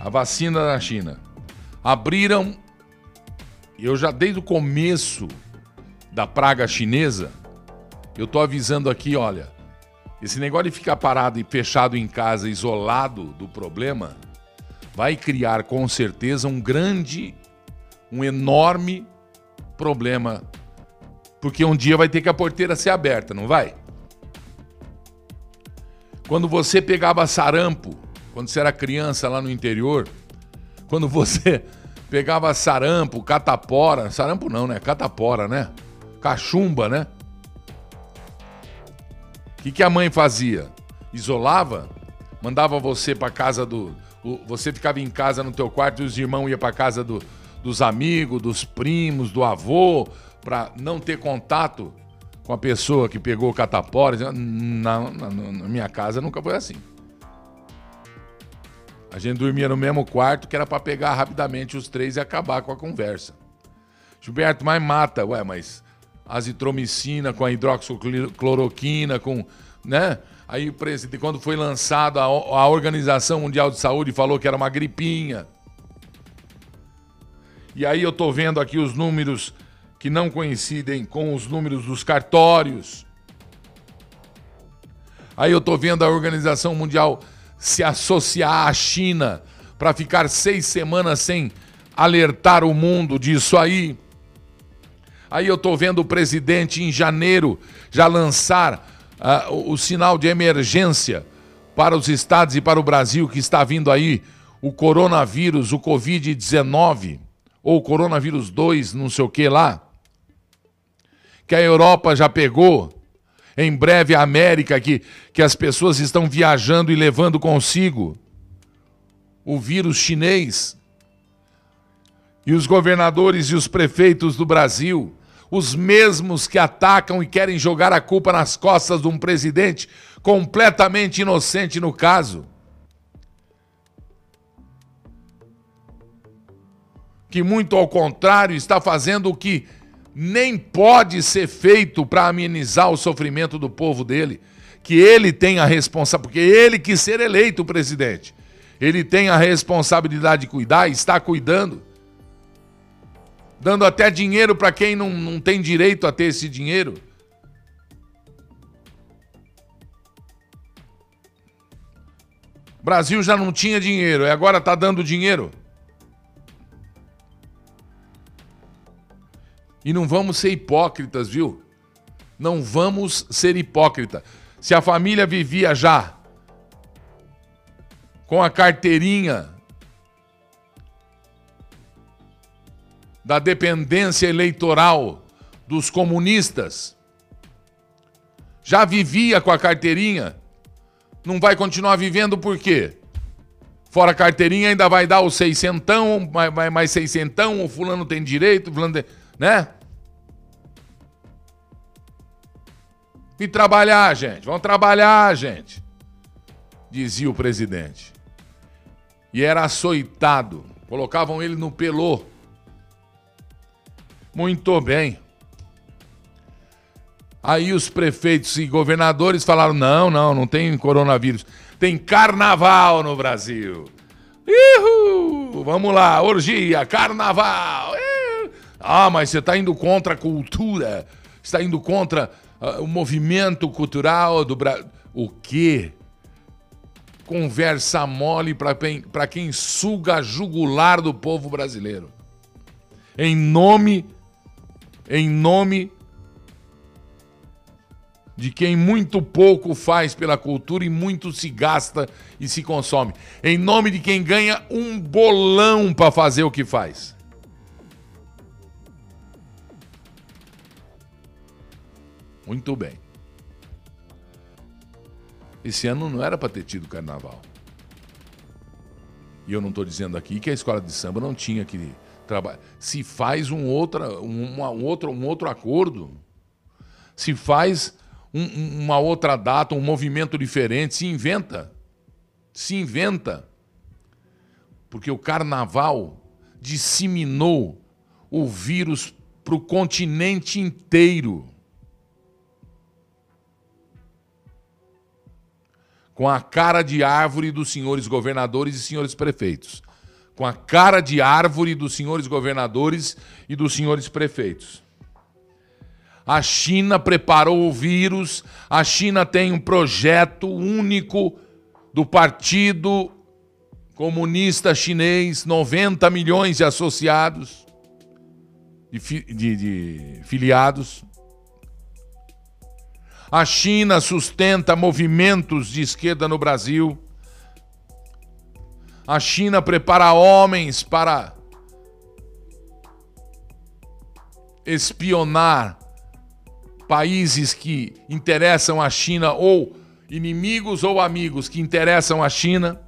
A vacina na China. Abriram. Eu já desde o começo da praga chinesa, eu tô avisando aqui, olha, esse negócio de ficar parado e fechado em casa, isolado do problema, vai criar com certeza um grande, um enorme problema. Porque um dia vai ter que a porteira ser aberta, não vai? Quando você pegava sarampo, quando você era criança lá no interior, quando você pegava sarampo, catapora, sarampo não, né? Catapora, né? Cachumba, né? O que, que a mãe fazia? Isolava, mandava você para casa do. Você ficava em casa no teu quarto e os irmãos iam para casa do, dos amigos, dos primos, do avô, para não ter contato com a pessoa que pegou o catapora. Na, na, na minha casa nunca foi assim. A gente dormia no mesmo quarto que era para pegar rapidamente os três e acabar com a conversa. Gilberto, mas mata. Ué, mas azitromicina, com a hidroxicloroquina, com, né? Aí quando foi lançado a, a Organização Mundial de Saúde falou que era uma gripinha. E aí eu tô vendo aqui os números que não coincidem com os números dos cartórios. Aí eu tô vendo a Organização Mundial se associar à China para ficar seis semanas sem alertar o mundo disso aí. Aí eu estou vendo o presidente em janeiro já lançar uh, o, o sinal de emergência para os estados e para o Brasil que está vindo aí o coronavírus, o Covid-19, ou coronavírus 2, não sei o que lá, que a Europa já pegou, em breve a América, que, que as pessoas estão viajando e levando consigo o vírus chinês. E os governadores e os prefeitos do Brasil os mesmos que atacam e querem jogar a culpa nas costas de um presidente completamente inocente no caso. Que, muito ao contrário, está fazendo o que nem pode ser feito para amenizar o sofrimento do povo dele. Que ele tem a responsabilidade, porque ele quis ser eleito presidente. Ele tem a responsabilidade de cuidar e está cuidando dando até dinheiro para quem não, não tem direito a ter esse dinheiro. O Brasil já não tinha dinheiro e agora está dando dinheiro. E não vamos ser hipócritas, viu? Não vamos ser hipócritas. Se a família vivia já com a carteirinha da dependência eleitoral dos comunistas, já vivia com a carteirinha, não vai continuar vivendo por quê? Fora a carteirinha ainda vai dar o seiscentão, mais, mais seiscentão, o fulano tem direito, fulano tem, né? E trabalhar, gente, vamos trabalhar, gente, dizia o presidente. E era açoitado, colocavam ele no pelô. Muito bem. Aí os prefeitos e governadores falaram: não, não, não tem coronavírus. Tem carnaval no Brasil. Ihu! Vamos lá, orgia, carnaval. Ihu! Ah, mas você está indo contra a cultura. Está indo contra uh, o movimento cultural do Brasil. O quê? Conversa mole para quem suga a jugular do povo brasileiro. Em nome em nome de quem muito pouco faz pela cultura e muito se gasta e se consome. Em nome de quem ganha um bolão para fazer o que faz. Muito bem. Esse ano não era para ter tido carnaval. E eu não estou dizendo aqui que a escola de samba não tinha que trabalho. Se faz um, outra, um, um, outro, um outro acordo, se faz um, uma outra data, um movimento diferente, se inventa. Se inventa. Porque o carnaval disseminou o vírus para o continente inteiro. Com a cara de árvore dos senhores governadores e senhores prefeitos. Com a cara de árvore dos senhores governadores e dos senhores prefeitos. A China preparou o vírus, a China tem um projeto único do Partido Comunista Chinês, 90 milhões de associados, de, de, de filiados. A China sustenta movimentos de esquerda no Brasil. A China prepara homens para espionar países que interessam a China ou inimigos ou amigos que interessam a China.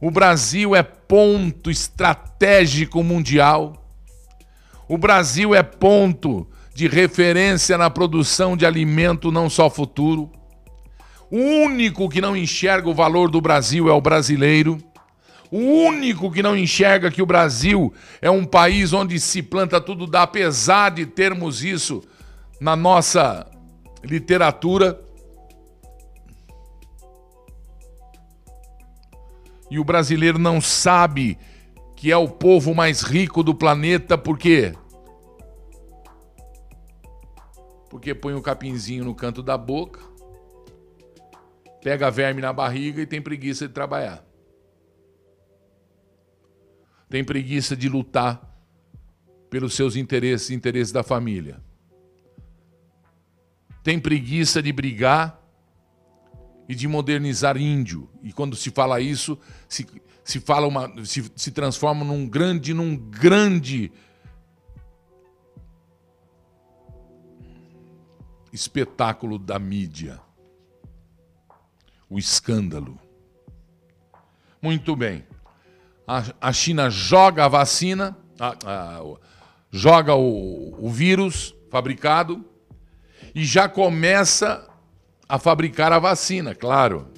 O Brasil é ponto estratégico mundial. O Brasil é ponto de referência na produção de alimento não só futuro. O único que não enxerga o valor do Brasil é o brasileiro. O único que não enxerga que o Brasil é um país onde se planta tudo dá, apesar de termos isso na nossa literatura. E o brasileiro não sabe que é o povo mais rico do planeta porque porque põe o um capinzinho no canto da boca, pega verme na barriga e tem preguiça de trabalhar. Tem preguiça de lutar pelos seus interesses, interesses da família. Tem preguiça de brigar e de modernizar índio. E quando se fala isso, se, se fala uma se, se transforma num grande num grande espetáculo da mídia. O escândalo. Muito bem. A, a China joga a vacina, a, a, joga o, o vírus fabricado e já começa a fabricar a vacina, claro.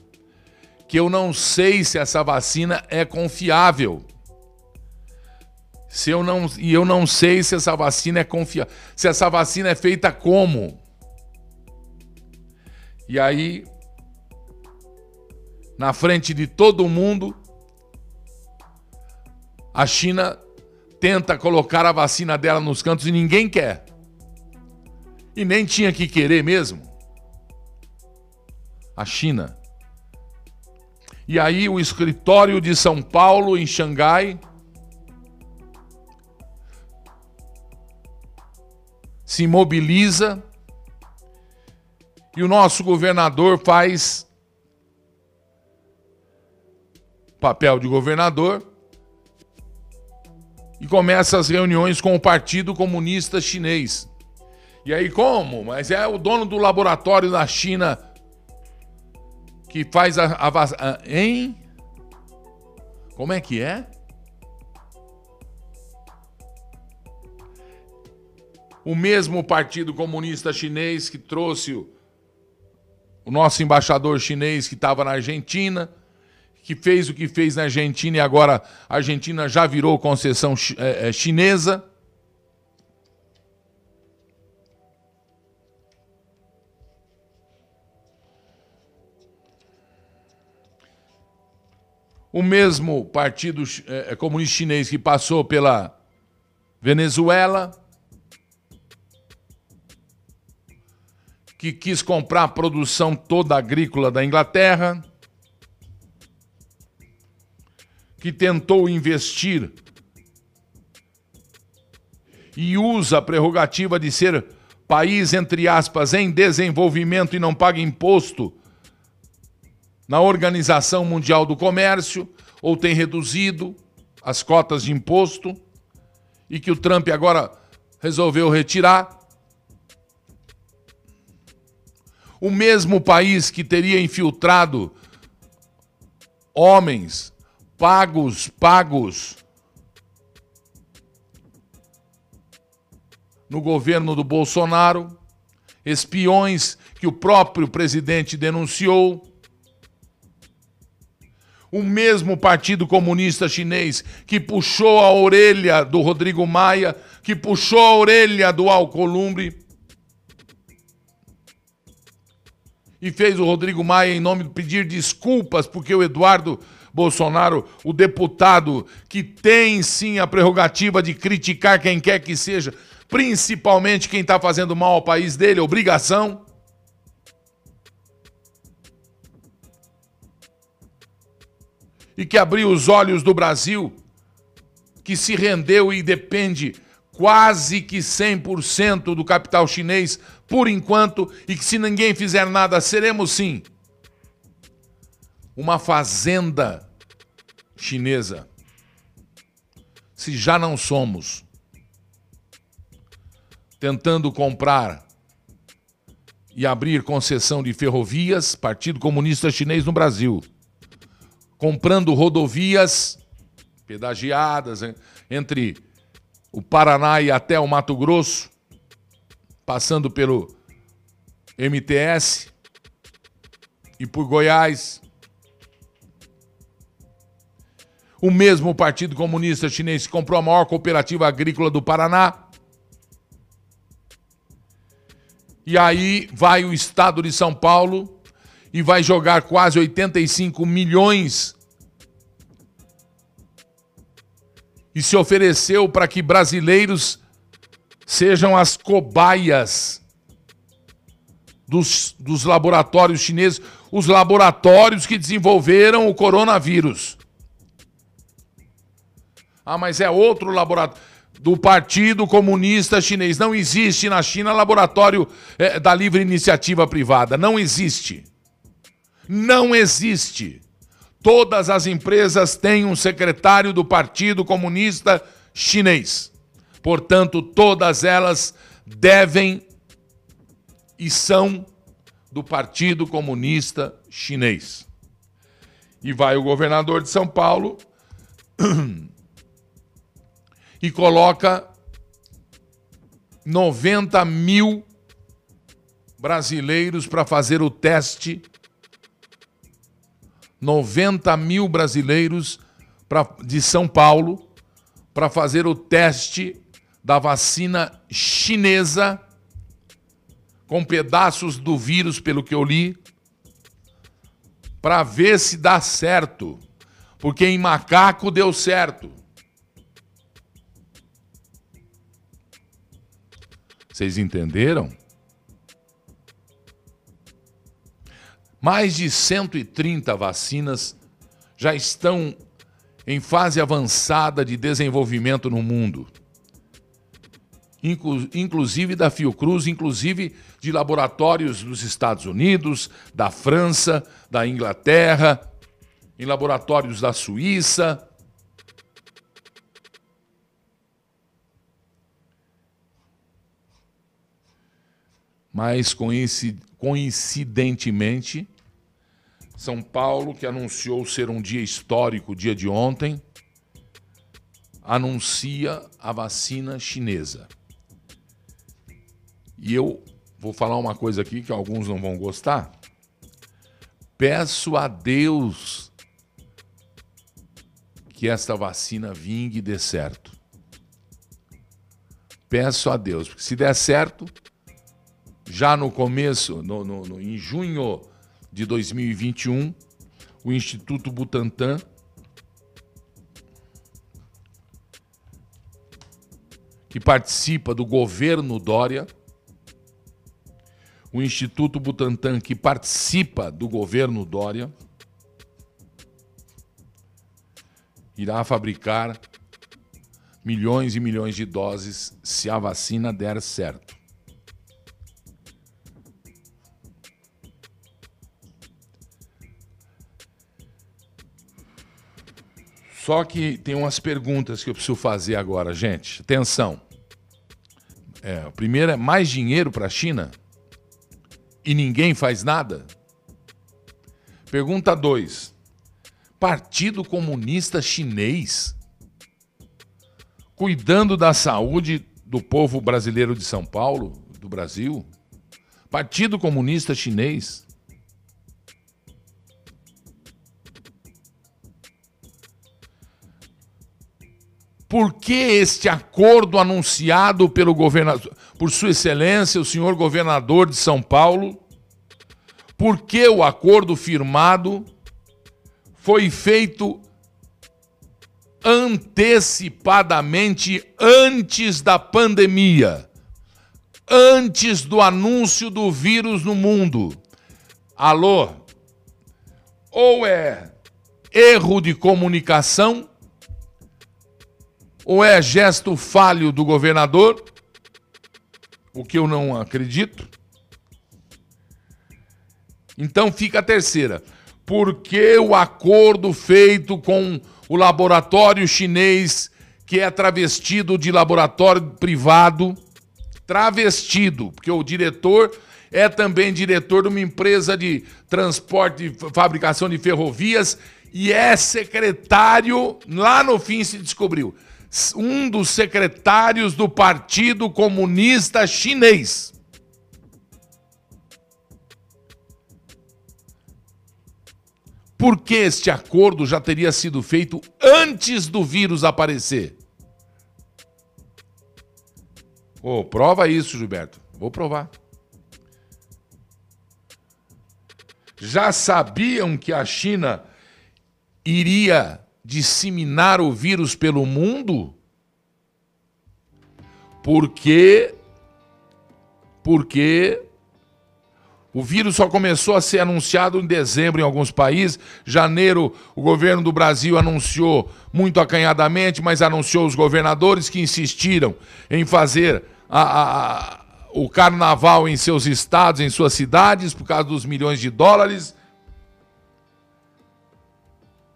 Que eu não sei se essa vacina é confiável. Se eu não, e eu não sei se essa vacina é confiável. Se essa vacina é feita como? E aí, na frente de todo mundo, a China tenta colocar a vacina dela nos cantos e ninguém quer. E nem tinha que querer mesmo. A China. E aí o escritório de São Paulo, em Xangai, se mobiliza e o nosso governador faz papel de governador e começa as reuniões com o Partido Comunista Chinês. E aí como? Mas é o dono do laboratório da China que faz a, a, a hein? Como é que é? O mesmo Partido Comunista Chinês que trouxe o nosso embaixador chinês que estava na Argentina, que fez o que fez na Argentina e agora a Argentina já virou concessão é, é, chinesa. O mesmo partido é, comunista chinês que passou pela Venezuela, que quis comprar a produção toda agrícola da Inglaterra, que tentou investir e usa a prerrogativa de ser país, entre aspas, em desenvolvimento e não paga imposto na Organização Mundial do Comércio, ou tem reduzido as cotas de imposto, e que o Trump agora resolveu retirar. O mesmo país que teria infiltrado homens pagos, pagos no governo do Bolsonaro, espiões que o próprio presidente denunciou. O mesmo Partido Comunista Chinês que puxou a orelha do Rodrigo Maia, que puxou a orelha do Alcolumbre e fez o Rodrigo Maia em nome de pedir desculpas porque o Eduardo Bolsonaro, o deputado que tem sim a prerrogativa de criticar quem quer que seja, principalmente quem está fazendo mal ao país dele, obrigação. E que abriu os olhos do Brasil, que se rendeu e depende quase que 100% do capital chinês por enquanto, e que se ninguém fizer nada, seremos sim uma fazenda chinesa. Se já não somos, tentando comprar e abrir concessão de ferrovias, Partido Comunista Chinês no Brasil, comprando rodovias pedagiadas entre o Paraná e até o Mato Grosso, passando pelo MTS e por Goiás. O mesmo Partido Comunista Chinês comprou a maior cooperativa agrícola do Paraná. E aí vai o estado de São Paulo e vai jogar quase 85 milhões e se ofereceu para que brasileiros sejam as cobaias dos, dos laboratórios chineses, os laboratórios que desenvolveram o coronavírus. Ah, mas é outro laboratório do Partido Comunista Chinês. Não existe na China laboratório é, da livre iniciativa privada. Não existe. Não existe. Todas as empresas têm um secretário do Partido Comunista Chinês. Portanto, todas elas devem e são do Partido Comunista Chinês. E vai o governador de São Paulo e coloca 90 mil brasileiros para fazer o teste 90 mil brasileiros pra, de São Paulo para fazer o teste da vacina chinesa com pedaços do vírus, pelo que eu li, para ver se dá certo. Porque em macaco deu certo. Vocês entenderam? Mais de 130 vacinas já estão em fase avançada de desenvolvimento no mundo. Inclusive da Fiocruz, inclusive de laboratórios dos Estados Unidos, da França, da Inglaterra, em laboratórios da Suíça. Mas coincidentemente, são Paulo, que anunciou ser um dia histórico, o dia de ontem, anuncia a vacina chinesa. E eu vou falar uma coisa aqui que alguns não vão gostar. Peço a Deus que esta vacina vingue e dê certo. Peço a Deus, porque se der certo, já no começo, no, no, no em junho de 2021, o Instituto Butantan que participa do governo Dória, o Instituto Butantan que participa do governo Dória, irá fabricar milhões e milhões de doses se a vacina der certo. Só que tem umas perguntas que eu preciso fazer agora, gente. Atenção. É, primeiro é mais dinheiro para a China e ninguém faz nada? Pergunta 2. Partido Comunista Chinês cuidando da saúde do povo brasileiro de São Paulo, do Brasil? Partido Comunista Chinês Por que este acordo anunciado pelo governador, por Sua Excelência, o senhor governador de São Paulo? Porque o acordo firmado foi feito antecipadamente antes da pandemia, antes do anúncio do vírus no mundo. Alô? Ou é erro de comunicação, ou é gesto falho do governador, o que eu não acredito. Então fica a terceira. Porque o acordo feito com o laboratório chinês, que é travestido de laboratório privado, travestido, porque o diretor é também diretor de uma empresa de transporte e fabricação de ferrovias e é secretário, lá no fim se descobriu, um dos secretários do Partido Comunista Chinês. Porque este acordo já teria sido feito antes do vírus aparecer. Oh, prova isso, Gilberto. Vou provar. Já sabiam que a China iria disseminar o vírus pelo mundo? Porque porque o vírus só começou a ser anunciado em dezembro em alguns países. Janeiro, o governo do Brasil anunciou muito acanhadamente, mas anunciou os governadores que insistiram em fazer a, a, o carnaval em seus estados, em suas cidades, por causa dos milhões de dólares.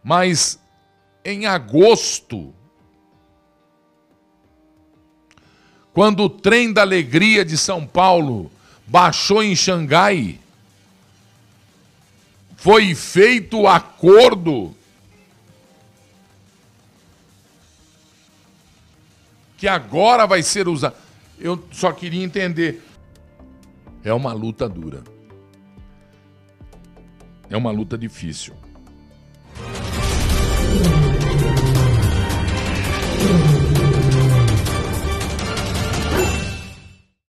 Mas em agosto, quando o trem da alegria de São Paulo baixou em Xangai, foi feito o acordo que agora vai ser usado. Eu só queria entender. É uma luta dura. É uma luta difícil. Thank you.